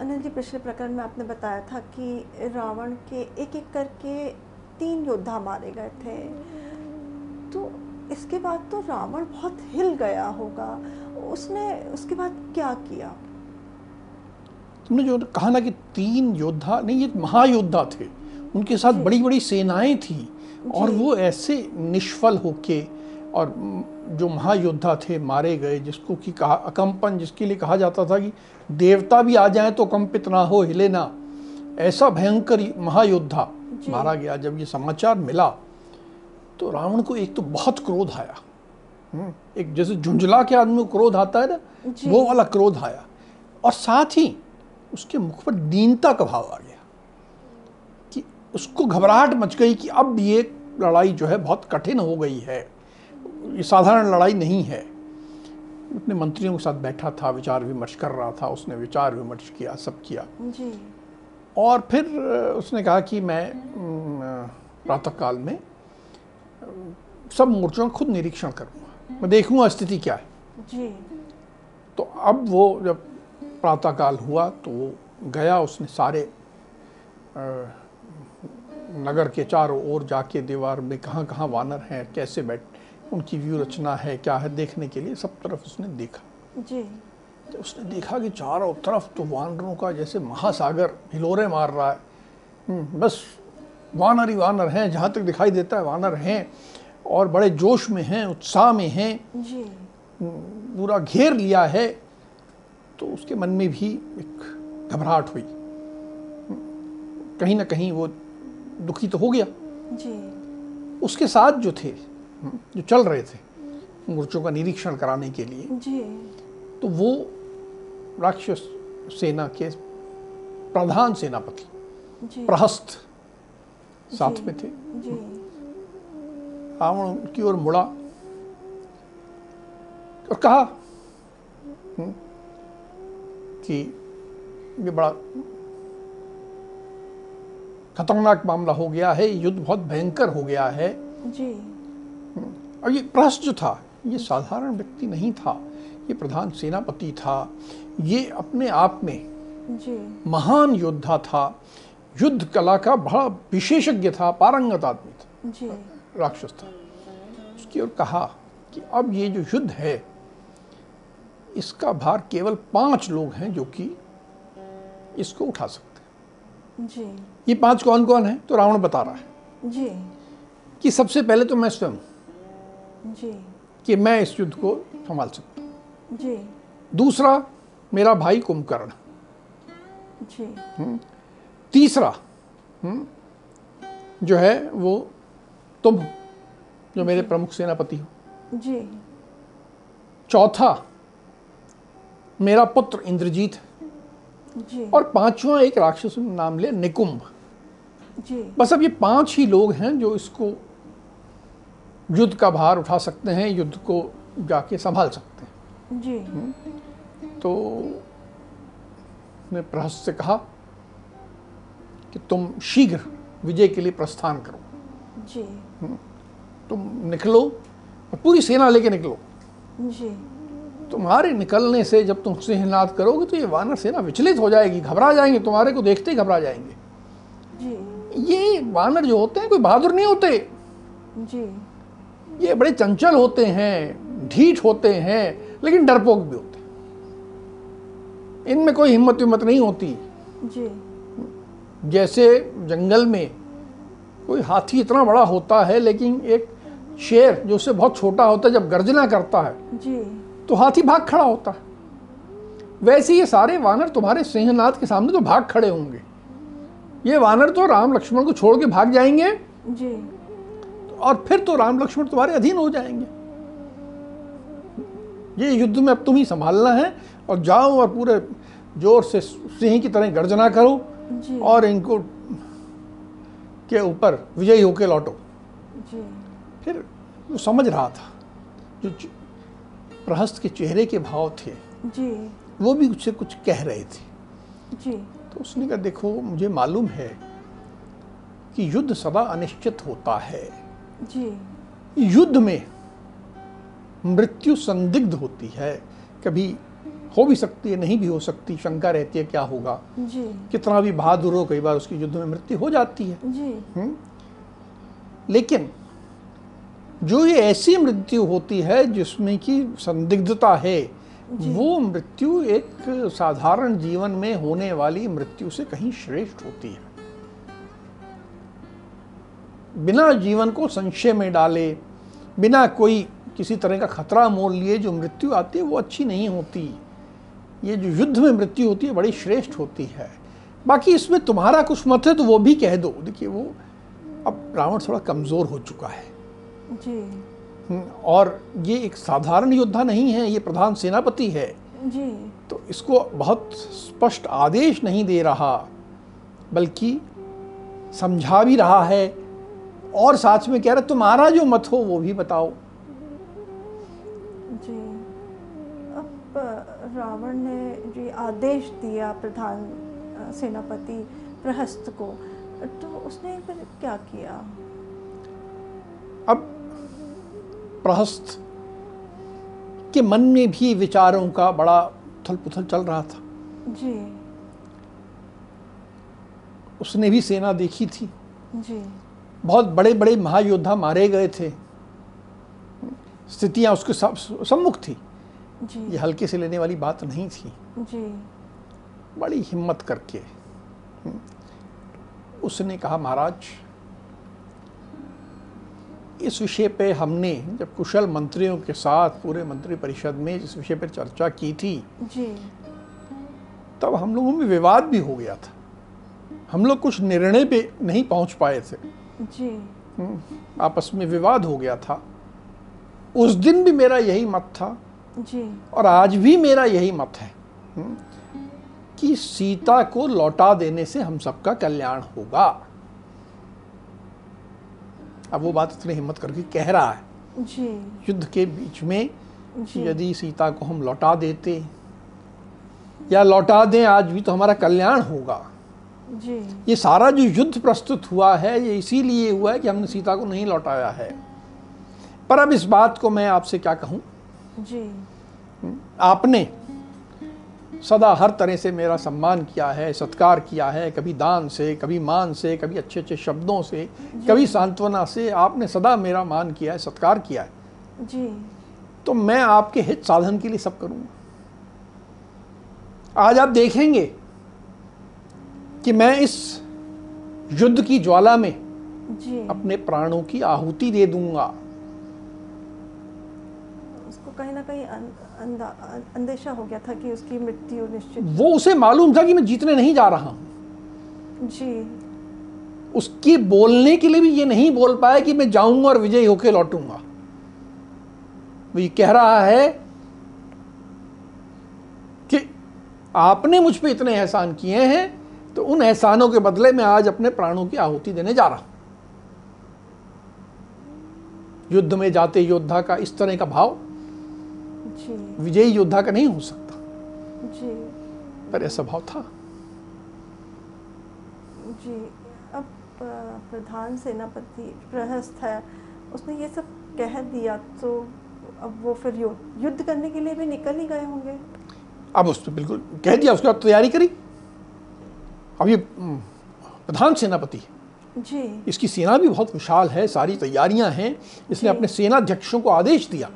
अनिल जी पिछले प्रकरण में आपने बताया था कि रावण के एक एक करके तीन योद्धा मारे गए थे। तो इसके बाद तो रावण बहुत हिल गया होगा। उसने उसके बाद क्या किया? तुमने जो कहा ना कि तीन योद्धा नहीं ये महायोद्धा थे। उनके साथ बड़ी बड़ी सेनाएँ थी। और वो ऐसे निष्फल होके और जो महायोद्धा थे मारे गए जिसको कि कहा अकंपन जिसके लिए कहा जाता था कि देवता भी आ जाए तो कंपित ना हो हिले ना। ऐसा भयंकर महायोद्धा मारा गया। जब ये समाचार मिला तो रावण को एक तो बहुत क्रोध आया। हम्म, एक जैसे झुंझला के आदमी को क्रोध आता है ना वो वाला क्रोध आया। और साथ ही उसके मुख पर दीनता का भाव आ गया कि उसको घबराहट मच गई कि अब ये लड़ाई जो है बहुत कठिन हो गई है। ये साधारण लड़ाई नहीं है। अपने मंत्रियों के साथ बैठा था विचार विमर्श कर रहा था उसने विचार विमर्श किया सब किया। जी। और फिर उसने कहा कि मैं प्रातःकाल में सब मोर्चों का खुद निरीक्षण करूँगा। मैं देखूँगा स्थिति क्या है। जी। तो अब वो जब प्रातःकाल हुआ तो वो गया उसने सारे नगर के चारों ओर जाके दीवार में कहाँ कहाँ वानर हैं कैसे बैठ उनकी व्यू रचना है क्या है देखने के लिए सब तरफ़ उसने देखा। जी। तो उसने देखा कि चारों तरफ़ तो वानरों का जैसे महासागर हिलोरे मार रहा है। हम्म, बस वानर ही वानर हैं जहाँ तक दिखाई देता है वानर हैं और बड़े जोश में हैं उत्साह में हैं। जी। पूरा घेर लिया है तो उसके मन में भी एक घबराहट हुई। कहीं ना कहीं वो दुखी तो हो गया। जी। उसके साथ जो थे जो चल रहे थे मोर्चों का निरीक्षण कराने के लिए जी। तो वो राक्षस सेना के प्रधान सेनापति प्रहस्त साथ में थे। रावण उनकी ओर मुड़ा और कहा हम्म, कि ये बड़ा खतरनाक मामला हो गया है युद्ध बहुत भयंकर हो गया है। जी। और ये प्रहस्त जो था ये साधारण व्यक्ति नहीं था ये प्रधान सेनापति था ये अपने आप में जी। महान योद्धा था युद्ध कला का बड़ा विशेषज्ञ था पारंगत आदमी था जी। राक्षस था। उसकी ओर कहा कि अब ये जो युद्ध है इसका भार केवल पाँच लोग हैं जो कि इसको उठा सकते हैं। जी। ये पाँच कौन कौन है? तो रावण बता रहा है जी। कि सबसे पहले तो मैं स्वयं जी। कि मैं इस युद्ध को संभाल सकता हूँ। जी। दूसरा मेरा भाई कुंभकर्ण। जी। तीसरा हम्म, जो है वो तुम जो मेरे प्रमुख सेनापति हो। जी। चौथा मेरा पुत्र इंद्रजीत जी। और पांचवा एक राक्षस नाम ले निकुंभ। जी। बस अब ये पाँच ही लोग हैं जो इसको युद्ध का भार उठा सकते हैं युद्ध को जाके संभाल सकते हैं। जी। तो ने प्रहस्त से कहा कि तुम शीघ्र विजय के लिए प्रस्थान करो। जी। तुम निकलो और पूरी सेना लेके निकलो। जी। तुम्हारे निकलने से जब तुम सिंहनाद करोगे तो ये वानर सेना विचलित हो जाएगी घबरा जाएँगे तुम्हारे को देखते ही घबरा जाएँगे। जी। ये वानर जो होते हैं कोई बहादुर नहीं होते। जी। ये बड़े चंचल होते हैं ढीठ होते हैं लेकिन डरपोक भी होते हैं। इनमें कोई हिम्मत विम्मत नहीं होती। जी। जैसे जंगल में कोई हाथी इतना बड़ा होता है लेकिन एक शेर जो उससे बहुत छोटा होता है जब गर्जना करता है जी। तो हाथी भाग खड़ा होता है। वैसे ये सारे वानर तुम्हारे सिंहनाथ के सामने तो भाग खड़े होंगे। ये वानर तो राम लक्ष्मण को छोड़ के भाग जाएँगे। जी। और फिर तो राम लक्ष्मण तुम्हारे अधीन हो जाएँगे। ये युद्ध में अब तुम ही संभालना है और जाओ और पूरे ज़ोर से सिंह की तरह गर्जना करो और इनको के ऊपर विजयी होके लौटो। जी। फिर वो समझ रहा था जो प्रहस्त के चेहरे के भाव थे जी। वो भी उससे कुछ कह रहे थे। जी। तो उसने कहा देखो मुझे मालूम है कि युद्ध सदा अनिश्चित होता है। जी। युद्ध में मृत्यु संदिग्ध होती है। कभी हो भी सकती है नहीं भी हो सकती शंका रहती है क्या होगा? जी। कितना भी बहादुर हो कई बार उसकी युद्ध में मृत्यु हो जाती है। जी? लेकिन जो ये ऐसी मृत्यु होती है जिसमें कि संदिग्धता है वो मृत्यु एक साधारण जीवन में होने वाली मृत्यु से कहीं श्रेष्ठ होती है। बिना जीवन को संशय में डाले बिना कोई किसी तरह का खतरा मोल लिए जो मृत्यु आती है वो अच्छी नहीं होती। ये जो युद्ध में मृत्यु होती है बड़ी श्रेष्ठ होती है। बाकी इसमें तुम्हारा कुछ मत है तो वो भी कह दो। देखिए वो अब रावण थोड़ा कमज़ोर हो चुका है। जी। हम्म, और ये एक साधारण योद्धा नहीं है ये प्रधान सेनापति है। जी। तो इसको बहुत स्पष्ट आदेश नहीं दे रहा बल्कि समझा भी रहा है और साथ में कह रहा तुम्हारा जो मत हो वो भी बताओ। जी। अब रावण ने जी आदेश दिया प्रधान सेनापति प्रहस्त को। तो उसने फिर क्या किया? अब प्रहस्त के मन में भी विचारों का बड़ा उथल पुथल चल रहा था। जी। उसने भी सेना देखी थी। जी। बहुत बड़े बड़े महायोद्धा मारे गए थे। स्थितियाँ उसके सब- सम्मुख थी। जी। ये हल्के से लेने वाली बात नहीं थी। जी। बड़ी हिम्मत करके। उसने कहा महाराज इस विषय पे हमने जब कुशल मंत्रियों के साथ पूरे मंत्री परिषद में इस विषय पर चर्चा की थी जी। तब हम लोगों में विवाद भी हो गया था। हम लोग कुछ निर्णय पे नहीं पहुँच पाए थे। जी। हम्म, आपस में विवाद हो गया था। उस दिन भी मेरा यही मत था। जी। और आज भी मेरा यही मत है हम्म, कि सीता को लौटा देने से हम सबका कल्याण होगा। अब वो बात इतनी हिम्मत करके कह रहा है। जी। युद्ध के बीच में यदि सीता को हम लौटा देते या लौटा दें आज भी तो हमारा कल्याण होगा। जी। ये सारा जो युद्ध प्रस्तुत हुआ है ये इसीलिए हुआ है कि हमने सीता को नहीं लौटाया है। पर अब इस बात को मैं आपसे क्या कहूँ? जी। आपने सदा हर तरह से मेरा सम्मान किया है सत्कार किया है कभी दान से कभी मान से कभी अच्छे अच्छे शब्दों से कभी सांत्वना से आपने सदा मेरा मान किया है सत्कार किया है। जी। तो मैं आपके हित साधन के लिए सब करूँगा। आज आप देखेंगे कि मैं इस युद्ध की ज्वाला में जी। अपने प्राणों की आहुति दे दूँगा। उसको कहीं ना कहीं अं- अंदा- अंदेशा हो गया था कि उसकी मृत्यु निश्चित वो उसे मालूम था कि मैं जीतने नहीं जा रहा हूँ। जी। उसके बोलने के लिए भी ये नहीं बोल पाया कि मैं जाऊँगा और विजयी होकर लौटूँगा। वो ये कह रहा है कि आपने मुझ पे इतने एहसान किए हैं तो उन एहसानों के बदले मैं आज अपने प्राणों की आहुति देने जा रहा हूँ। युद्ध में जाते योद्धा का इस तरह का भाव विजयी योद्धा का नहीं हो सकता। जी। पर ऐसा भाव था। जी। अब प्रधान सेनापति प्रहस्त है। उसने ये सब कह दिया तो अब वो फिर युद्ध करने के लिए भी निकल ही गए होंगे। अब उस पर बिल्कुल कह दिया उसके बाद तैयारी करी। अब ये हम्म, प्रधान सेनापति। जी। इसकी सेना भी बहुत विशाल है सारी तैयारियाँ हैं। इसने। अपने सेनाध्यक्षों को आदेश दिया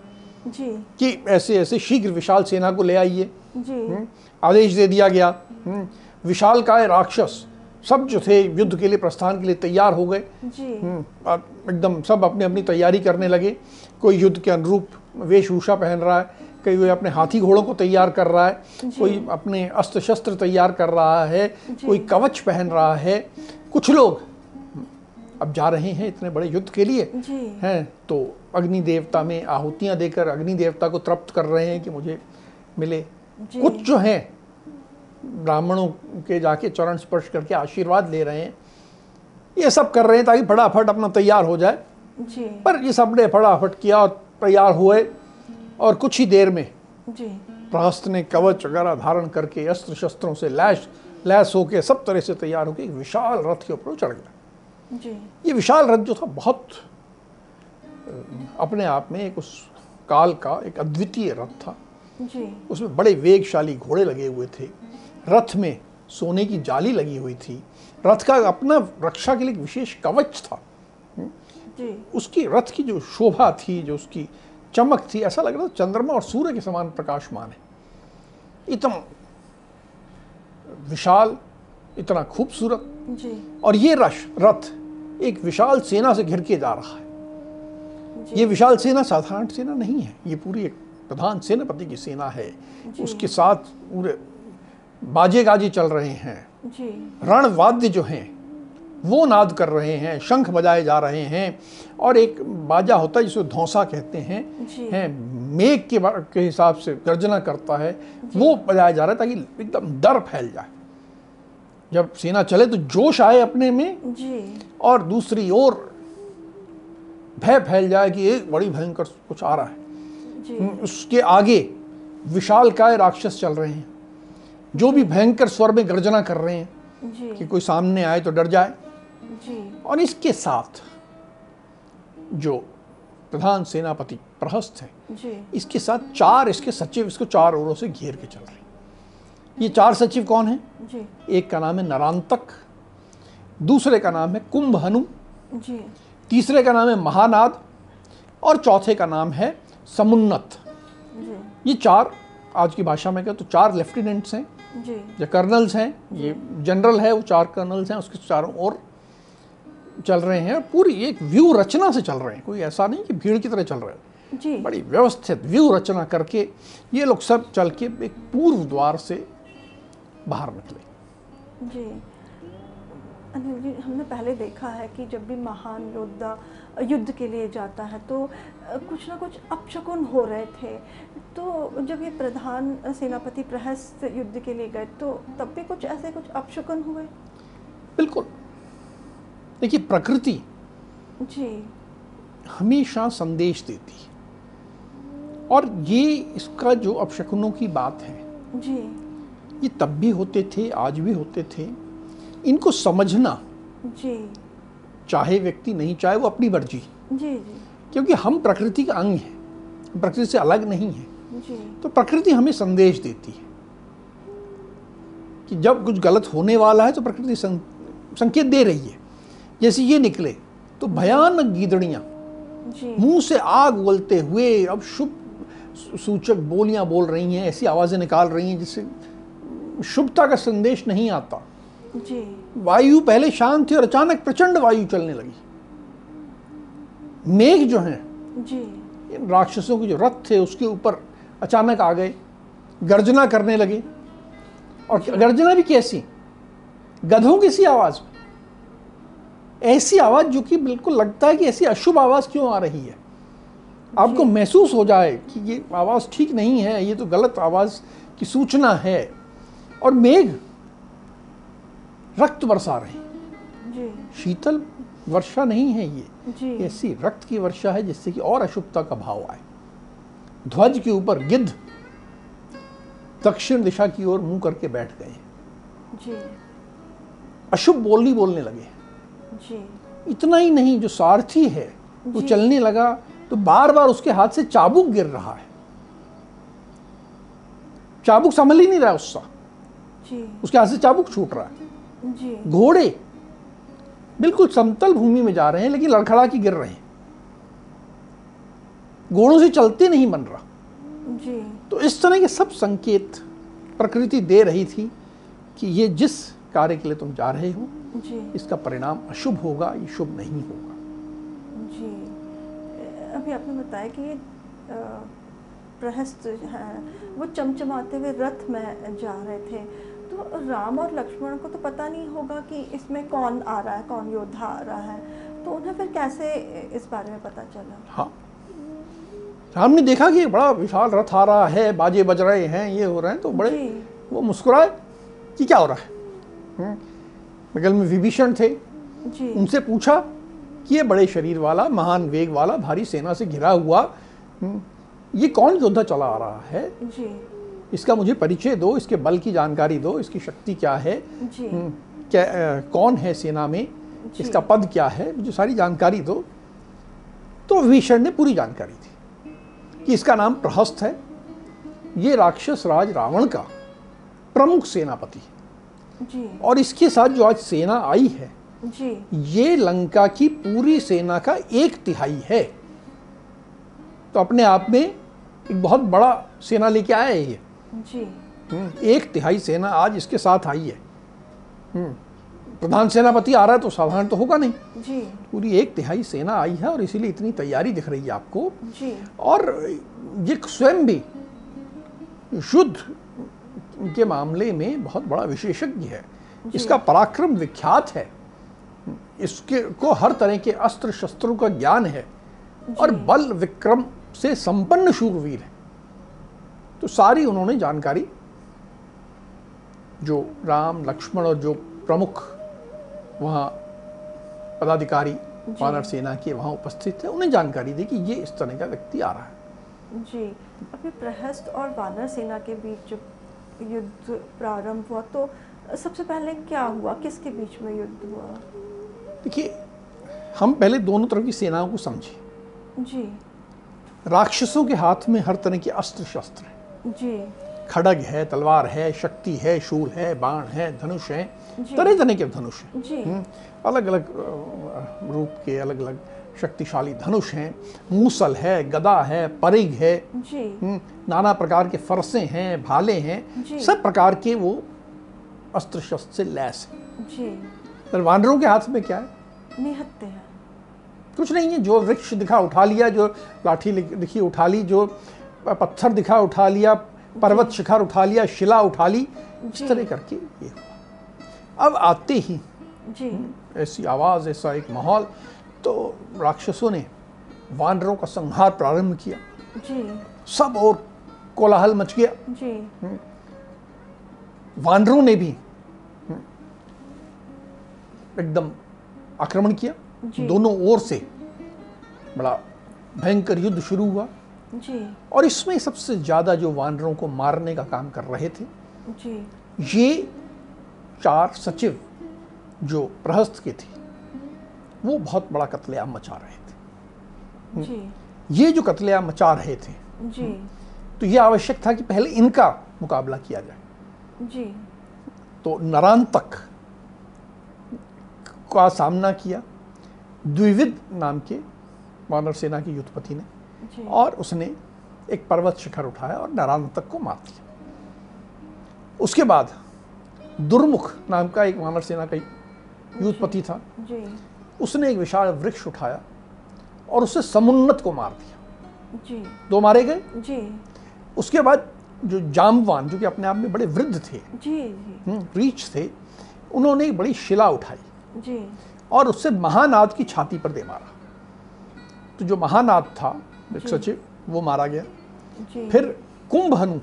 जी। कि ऐसे ऐसे शीघ्र विशाल सेना को ले आइए। हम्म, आदेश दे दिया गया। हम्म, विशाल काय राक्षस। सब जो थे युद्ध के लिए प्रस्थान के लिए तैयार हो गए। एकदम सब अपनी अपनी तैयारी करने लगे। कोई युद्ध के अनुरूप वेशभूषा पहन रहा है। कोई कोई अपने हाथी घोड़ों को तैयार कर रहा है कोई अपने अस्त्र शस्त्र तैयार कर रहा है कोई कवच पहन रहा है। कुछ लोग अब जा रहे हैं इतने बड़े युद्ध के लिए हैं तो अग्नि देवता में आहुतियाँ देकर अग्नि देवता को तृप्त कर रहे हैं कि मुझे मिले। कुछ जो हैं ब्राह्मणों के जाके चरण स्पर्श करके आशीर्वाद ले रहे हैं। ये सब कर रहे हैं ताकि फटाफट अपना तैयार हो जाए। जी। पर ये सबने फटाफट किया और तैयार हुए। और कुछ ही देर में जी। प्रहस्त ने कवच वगैरह धारण करके अस्त्र शस्त्रों से लैश लैस होके सब तरह से तैयार होकर एक विशाल रथ के ऊपर चढ़ गया। जी। ये विशाल रथ जो था बहुत अपने आप में एक उस काल का एक अद्वितीय रथ था। जी। उसमें बड़े वेगशाली घोड़े लगे हुए थे। रथ में सोने की जाली लगी हुई थी। रथ का अपना रक्षा के लिए एक विशेष कवच था। जी। उसकी रथ की जो शोभा थी जो उसकी चमक थी ऐसा लग रहा था चंद्रमा और सूर्य के समान प्रकाशमान है। इतना विशाल इतना खूबसूरत। जी। और ये रश रथ एक विशाल सेना से घिर के जा रहा है। ये विशाल सेना साधारण सेना नहीं है ये पूरी एक प्रधान सेनापति की सेना है। उसके साथ पूरे बाजे गाजे चल रहे हैं। जी। रण वाद्य जो हैं वो नाद कर रहे हैं शंख बजाए जा रहे हैं और एक बाजा होता है जिसको धौसा कहते हैं। हैं मेघ के के हिसाब से गर्जना करता है। वो बजाया जा रहा है ताकि एकदम डर फैल जाए। जब सेना चले तो जोश आए अपने में जी। और दूसरी ओर भय फैल जाए कि एक बड़ी भयंकर कुछ आ रहा है। जी। उसके आगे विशाल काय राक्षस चल रहे हैं। जो भी भयंकर स्वर में गर्जना कर रहे हैं कि कोई सामने आए तो डर जाए। जी। और इसके साथ जो प्रधान सेनापति प्रहस्त है जी। इसके साथ चार इसके सचिव इसको चार ओरों से घेर के चल रहे हैं। ये चार सचिव कौन हैं? जी। एक का नाम है नरांतक दूसरे का नाम है कुंभ हनु तीसरे का नाम है महानाद और चौथे का नाम है समुन्नत। जी। ये चार आज की भाषा में कहें तो चार लेफ्टिनेंट्स हैं जी। जो कर्नल्स हैं ये जनरल है वो चार कर्नल्स हैं उसके चारों ओर चल रहे हैं पूरी एक व्यू रचना से चल रहे हैं। कोई ऐसा नहीं कि भीड़ की तरह चल रहे हैं। जी। बड़ी व्यवस्थित व्यू रचना करके ये लोग सब चल के एक पूर्व द्वार से बाहर निकले। जी। अनिल जी हमने पहले देखा है कि जब भी महान योद्धा युद्ध के लिए जाता है तो कुछ ना कुछ अपशकुन हो रहे थे। तो जब ये प्रधान सेनापति प्रहस्त युद्ध के लिए गए तो तब भी कुछ ऐसे कुछ अपशकुन हुए? बिल्कुल। देखिए प्रकृति जी। हमेशा संदेश देती है। और ये इसका जो अपशकुनों की बात है जी। ये तब भी होते थे आज भी होते थे। इनको समझना जी। चाहे व्यक्ति नहीं चाहे वो अपनी मर्ज़ी। जी जी। क्योंकि हम प्रकृति का अंग हैं प्रकृति से अलग नहीं है। जी। तो प्रकृति हमें संदेश देती है कि जब कुछ गलत होने वाला है तो प्रकृति सं, संकेत दे रही है। जैसे ये निकले तो भयानक गीदड़ियाँ। मुँह से आग उगलते हुए अब शुभ सूचक बोलियाँ बोल रही हैं ऐसी आवाज़ें निकाल रही हैं जिससे शुभता का संदेश नहीं आता। जी। वायु पहले शांत थी और अचानक प्रचंड वायु चलने लगी। मेघ जो हैं जी। इन राक्षसों के जो रथ थे उसके ऊपर अचानक आ गए गर्जना करने लगे। और गर्जना भी कैसी? गधों की सी आवाज़। में ऐसी आवाज़ जो कि बिल्कुल लगता है कि ऐसी अशुभ आवाज़ क्यों आ रही है? आपको महसूस हो जाए कि ये आवाज़ ठीक नहीं है ये तो गलत आवाज़ की सूचना है और मेघ रक्त बरसा रहे हैं। शीतल वर्षा नहीं है ये। ऐसी रक्त की वर्षा है जिससे कि और अशुभता का भाव आए। ध्वज के ऊपर गिद्ध दक्षिण दिशा की ओर मुँह करके बैठ गए। जी। अशुभ बोलनी बोलने लगे। जी। इतना ही नहीं जो सारथी है वो जी। चलने लगा तो बार बार उसके हाथ से चाबुक गिर रहा है। चाबुक संभल ही नहीं रहा उसका। जी। उसके हाथ से चाबुक छूट रहा है। जी। घोड़े बिल्कुल समतल भूमि में जा रहे हैं लेकिन लड़खड़ा के गिर रहे हैं। घोड़ों से चलते नहीं बन रहा। जी। तो इस तरह के सब संकेत प्रकृति दे रही थी कि ये जिस कार्य के लिए तुम जा रहे हो जी। इसका परिणाम अशुभ होगा ये शुभ नहीं होगा। जी। अभी आपने बताया कि प्रहस्त है वो चमचमाते हुए रथ में जा रहे थे। तो राम और लक्ष्मण को तो पता नहीं होगा कि इसमें कौन आ रहा है कौन योद्धा आ रहा है। तो उन्हें फिर कैसे इस बारे में पता चला? हाँ। राम ने देखा कि बड़ा विशाल रथ आ रहा है बाजे बज रहे हैं ये हो रहे हैं तो बड़े वो मुस्कुराए कि क्या हो रहा है? हम्म, बगल में विभीषण थे। जी। उनसे पूछा कि ये बड़े शरीर वाला महान वेग वाला भारी सेना से घिरा हुआ हम्म, ये कौन योद्धा चला आ रहा है? जी। इसका मुझे परिचय दो इसके बल की जानकारी दो इसकी शक्ति क्या है? जी। हम्म, क्या अ, कौन है सेना में? इसका पद क्या है? मुझे सारी जानकारी दो। तो विभीषण ने पूरी जानकारी दी कि इसका नाम प्रहस्त है। ये राक्षस राज रावण का प्रमुख सेनापति है। जी। और इसके साथ जो आज सेना आई है जी। ये लंका की पूरी सेना का एक तिहाई है। तो अपने आप में एक बहुत बड़ा सेना लेके आया है ये। जी। हम्म, एक तिहाई सेना आज इसके साथ आई है। हम्म, प्रधान सेनापति आ रहा है तो साधारण तो होगा नहीं। जी। पूरी एक तिहाई सेना आई है और इसीलिए इतनी तैयारी दिख रही है आपको। जी। और ये स्वयं भी युद्ध के मामले में बहुत बड़ा विशेषज्ञ है। इसका पराक्रम विख्यात है। इसके को हर तरह के अस्त्र शस्त्रों का ज्ञान है और बल विक्रम से संपन्न शूरवीर है। तो सारी उन्होंने जानकारी जो राम लक्ष्मण और जो प्रमुख वहाँ पदाधिकारी वानर सेना के वहाँ उपस्थित थे उन्हें जानकारी दी कि ये इस तरह का व्यक्ति आ रहा है। जी। अभी प्रहस्त और वानर सेना के बीच जब युद्ध प्रारंभ हुआ तो सबसे पहले क्या हुआ? किसके बीच में युद्ध हुआ? देखिए हम पहले दोनों तरफ़ की सेनाओं को समझें। जी। राक्षसों के हाथ में हर तरह के अस्त्र शस्त्र हैं। जी। खड़ग है तलवार है शक्ति है शूल है बाण है धनुष है। तरह तरह के धनुष हैं। जी। अलग अलग रूप के अलग अलग शक्तिशाली धनुष हैं मूसल है गदा है परिग है जी। हम्म, नाना प्रकार के फरसे हैं भाले हैं सब प्रकार के वो अस्त्र शस्त्र से लैस हैं। वानरों के हाथ में क्या है? निहत्ते हैं। कुछ नहीं है जो वृक्ष दिखा उठा लिया जो लाठी लिख- दिखी उठा ली जो पत्थर दिखा उठा लिया पर्वत शिखर उठा लिया शिला उठा ली इस तरह करके ये हुआ। अब आते ही जी। ऐसी आवाज़ ऐसा एक माहौल तो राक्षसों ने वानरों का संहार प्रारंभ किया। जी। सब और कोलाहल मच गया। जी। वानरों ने भी हम्म, एकदम आक्रमण किया। दोनों ओर से बड़ा भयंकर युद्ध शुरू हुआ। जी। और इसमें सबसे ज़्यादा जो वानरों को मारने का काम कर रहे थे जी। ये चार सचिव जो प्रहस्त के थे। वो बहुत बड़ा कत्लेआम मचा रहे थे। जी। ये जो कत्लेआम मचा रहे थे जी। तो ये आवश्यक था कि पहले इनका मुकाबला किया जाए। जी। तो नरांतक का सामना किया द्विविद नाम के वानर सेना के युद्धपति ने जी। और उसने एक पर्वत शिखर उठाया और नरांतक को मार दिया। उसके बाद दुर्मुख नाम का एक वानर सेना का युद्धपति था। जी। उसने एक विशाल वृक्ष उठाया और उससे समुन्नत को मार दिया। जी। दो मारे गए? जी। उसके बाद जो जामवान जो कि अपने आप में बड़े वृद्ध थे जी जी। हम्म, रीच थे उन्होंने एक बड़ी शिला उठाई जी। और उससे महानाद की छाती पर दे मारा। तो जो महानाद था एक सचिव वो मारा गया। जी। फिर कुंभहनु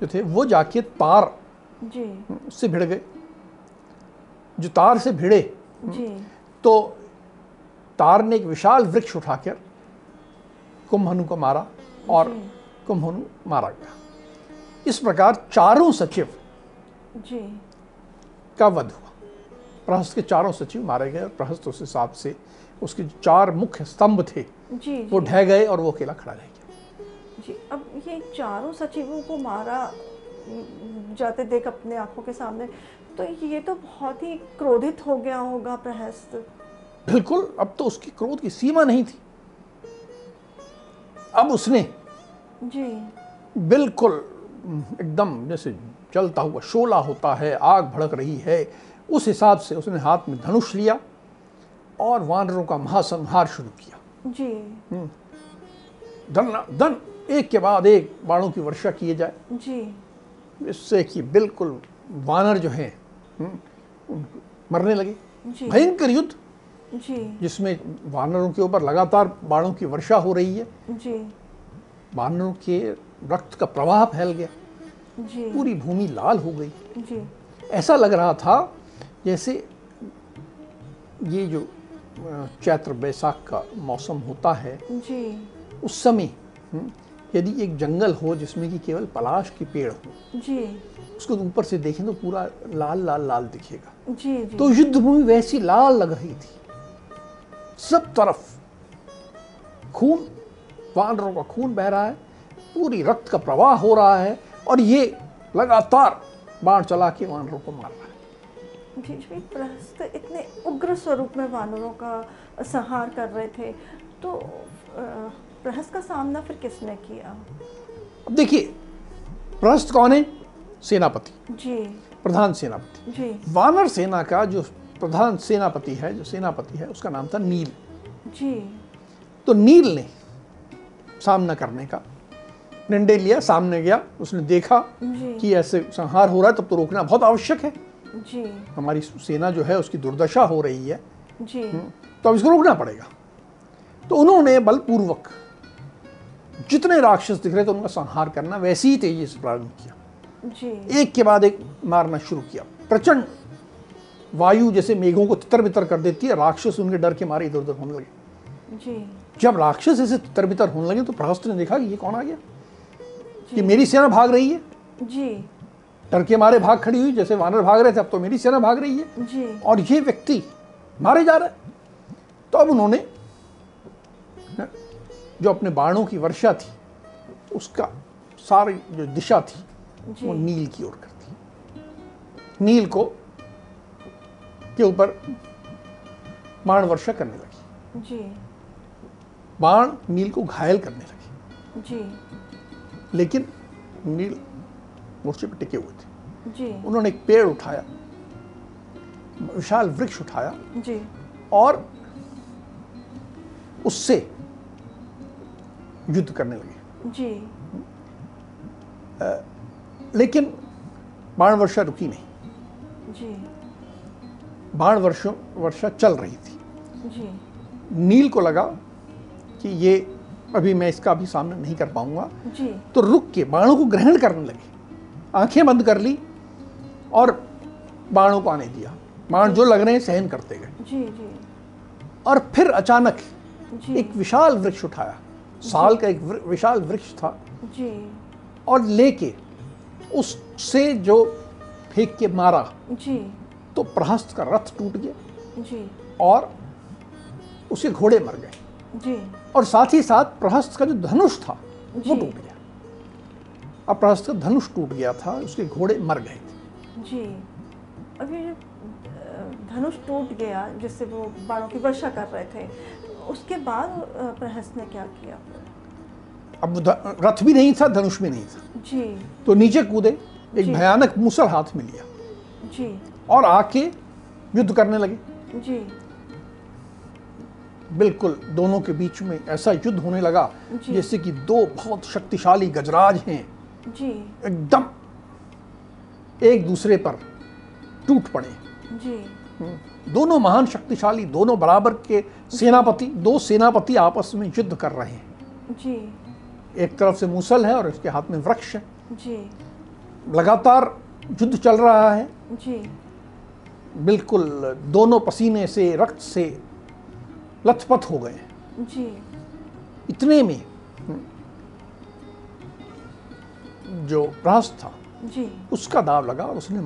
जो थे वो जाके तार जी। से भिड़ गए। जो तार से भिड़े जी। तो तार ने एक विशाल वृक्ष उठाकर कुंभहनु को मारा और जी। कुंभहनु मारा गया। इस प्रकार चारों सचिव जी। का वध हुआ। प्रहस्त के चारों सचिव मारे गए और प्रहस्त उस हिसाब से उसके जो चार मुख्य स्तंभ थे जी वो ढह गए और वो अकेला खड़ा रह गया। जी अब ये चारों सचिवों को मारा जाते देख अपने आँखों के सामने। तो ये तो बहुत ही क्रोधित हो गया होगा प्रहस्त। बिल्कुल अब तो उसकी क्रोध की सीमा नहीं थी। अब उसने जी। बिल्कुल एकदम जैसे जलता हुआ शोला होता है आग भड़क रही है उस हिसाब से उसने हाथ में धनुष लिया और वानरों का महासंहार शुरू किया। जी। धन धन एक के बाद एक बाणों की वर्षा किए जाए। जी। इससे कि बिल्कुल वानर जो हैं हम्म, मरने लगे। भयंकर युद्ध जिसमें वानरों के ऊपर लगातार बाणों की वर्षा हो रही है। जी। वानरों के रक्त का प्रवाह फैल गया। जी। पूरी भूमि लाल हो गई। जी। ऐसा लग रहा था जैसे ये जो चैत्र बैसाख का मौसम होता है जी। उस समय हम्म, यदि एक जंगल हो जिसमें कि केवल पलाश के पेड़ हो जी। उसको ऊपर से देखें तो पूरा लाल लाल लाल दिखेगा। जी जी। तो युद्ध भूमि वैसी लाल लग रही थी। सब तरफ़ खून वानरों का खून बह रहा है पूरी रक्त का प्रवाह हो रहा है और ये लगातार बाण चला के वानरों को मार रहा है। जी जी प्रहस्त इतने उग्र स्वरूप में वानरों का संहार कर रहे थे। तो अ, प्रहस्त का सामना फिर किसने किया? अब देखिए प्रहस्त कौन है? सेनापति। जी। प्रधान सेनापति। जी। वानर सेना का जो प्रधान सेनापति है जो सेनापति है उसका नाम था नील। जी। तो नील ने सामना करने का निर्णय लिया सामने गया उसने देखा कि ऐसे संहार हो रहा है तब तो रोकना बहुत आवश्यक है। जी। हमारी सेना जो है उसकी दुर्दशा हो रही है। जी। तो अब इसको रोकना पड़ेगा। तो उन्होंने बलपूर्वक जितने राक्षस दिख रहे थे उनका संहार करना वैसे ही तेज़ी से प्रारंभ किया। जी। एक के बाद एक मारना शुरू किया। प्रचंड वायु जैसे मेघों को तितर बितर कर देती है राक्षस उनके डर के मारे इधर उधर होने लगे। जी। जब राक्षस ऐसे तितर बितर होने लगे तो प्रहस्त ने देखा कि ये कौन आ गया? कि मेरी सेना भाग रही है। जी। डर के मारे भाग खड़ी हुई जैसे वानर भाग रहे थे अब तो मेरी सेना भाग रही है। जी। और ये व्यक्ति मारे जा रहा तो अब उन्होंने जो अपने बाणों की वर्षा थी उसका सारी जो दिशा थी वो नील की ओर कर दी नील को के ऊपर बाण वर्षा करने लगी। जी। बाण नील को घायल करने लगी। जी। लेकिन नील मोर्चे पर टिके हुए थे। जी। उन्होंने एक पेड़ उठाया विशाल वृक्ष उठाया जी। और उससे युद्ध करने लगे। जी। आ, लेकिन बाण वर्षा रुकी नहीं। जी। बाण वर्षों वर्षा चल रही थी। जी। नील को लगा कि ये अभी मैं इसका भी सामना नहीं कर पाऊँगा। जी। तो रुक के बाणों को ग्रहण करने लगे। आँखें बंद कर ली और बाणों को आने दिया। बाण जो लग रहे हैं सहन करते गए। जी जी। और फिर अचानक जी। एक विशाल वृक्ष उठाया। साल का एक विशाल वृक्ष था। जी। और लेके उससे जो फेंक के मारा जी। तो प्रहस्त का रथ टूट गया जी। और उसके घोड़े मर गए। जी। और साथ ही साथ प्रहस्त का जो धनुष था वो टूट गया। अब प्रहस्त का धनुष टूट गया था उसके घोड़े मर गए थे। जी। ये धनुष टूट गया जिससे वो बाणों की वर्षा कर रहे थे। उसके बाद प्रहस्त ने क्या किया? अब रथ भी नहीं था धनुष भी नहीं था। जी। तो नीचे कूदे एक भयानक मूसल हाथ में लिया। जी। और आके युद्ध करने लगे। जी। बिल्कुल दोनों के बीच में ऐसा युद्ध होने लगा जैसे कि दो बहुत शक्तिशाली गजराज हैं। जी। एकदम एक दूसरे पर टूट पड़े। जी। दोनों महान शक्तिशाली दोनों बराबर के सेनापति दो सेनापति आपस में युद्ध कर रहे हैं। जी। एक तरफ़ से मूसल है और उसके हाथ में वृक्ष है। जी। लगातार युद्ध चल रहा है। जी। बिल्कुल दोनों पसीने से रक्त से लथपथ हो गए। जी। इतने में जो प्रहस्त था जी। उसका दाव लगा और उसने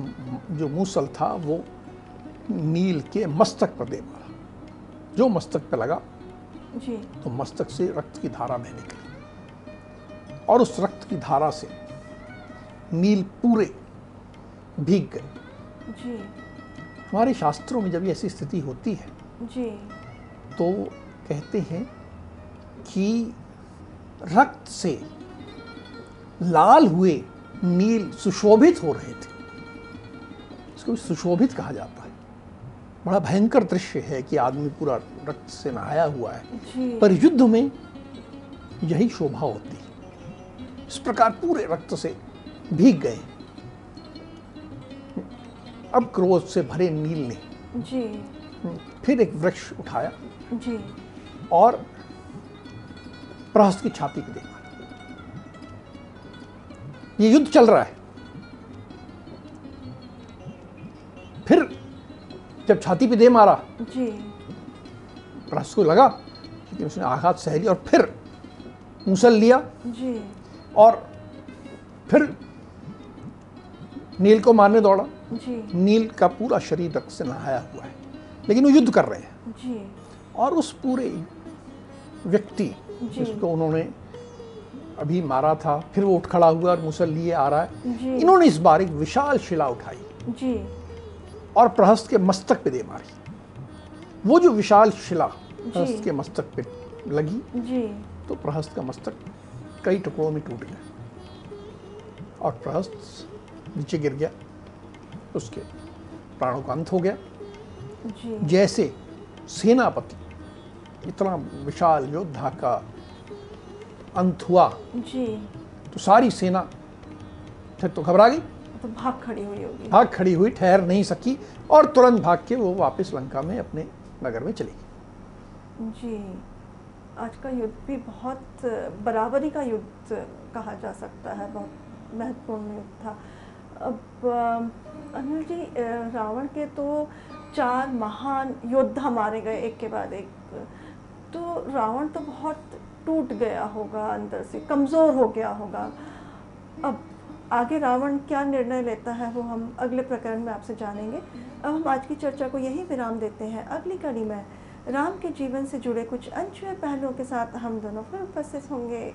जो मूसल था वो नील के मस्तक पर दे मारा। जो मस्तक पे लगा जी। तो मस्तक से रक्त की धारा बह निकली। और उस रक्त की धारा से नील पूरे भीग गए। जी। हमारे शास्त्रों में जब ऐसी स्थिति होती है जी। तो कहते हैं कि रक्त से लाल हुए नील सुशोभित हो रहे थे। इसको सुशोभित कहा जाता है। बड़ा भयंकर दृश्य है कि आदमी पूरा रक्त से नहाया हुआ है। पर युद्ध में यही शोभा होती। है इस प्रकार पूरे रक्त से भीग गए। अब क्रोध से भरे नील ने जी। फिर एक वृक्ष उठाया जी। और प्रहस्त की छाती को देखा। ये युद्ध चल रहा है। जब छाती पे दे मारा जी। प्रहस्त को लगा लेकिन उसने आघात सह लिया और फिर मुसल लिया। जी। और फिर नील को मारने दौड़ा। जी। नील का पूरा शरीर रक्त से नहाया हुआ है लेकिन वो युद्ध कर रहे हैं। जी। और उस पूरे व्यक्ति जिसको उन्होंने अभी मारा था फिर वो उठ खड़ा हुआ और मुसल लिए आ रहा है। इन्होंने इस बार एक विशाल शिला उठाई। जी। और प्रहस्त के मस्तक पे दे मारी। वो जो विशाल शिला प्रहस्त के मस्तक पे लगी जी। तो प्रहस्त का मस्तक कई टुकड़ों में टूट गया और प्रहस्त नीचे गिर गया। उसके प्राणों का अंत हो गया। जी। जैसे सेनापति इतना विशाल योद्धा का अंत हुआ जी। तो सारी सेना फिर तो घबरा गई। तो भाग खड़ी हुई होगी। भाग खड़ी हुई ठहर नहीं सकी और तुरंत भाग के वो वापस लंका में अपने नगर में चली गई। जी आज का युद्ध भी बहुत बराबरी का युद्ध कहा जा सकता है बहुत महत्वपूर्ण युद्ध था। अब अनिल जी रावण के तो चार महान योद्धा मारे गए एक के बाद एक। तो रावण तो बहुत टूट गया होगा अंदर से कमज़ोर हो गया होगा। अब आगे रावण क्या निर्णय लेता है वो हम अगले प्रकरण में आपसे जानेंगे। अब हम आज की चर्चा को यहीं विराम देते हैं। अगली कड़ी में राम के जीवन से जुड़े कुछ अनछुए पहलुओं के साथ हम दोनों फिर उपस्थित होंगे।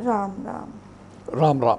राम राम। राम राम।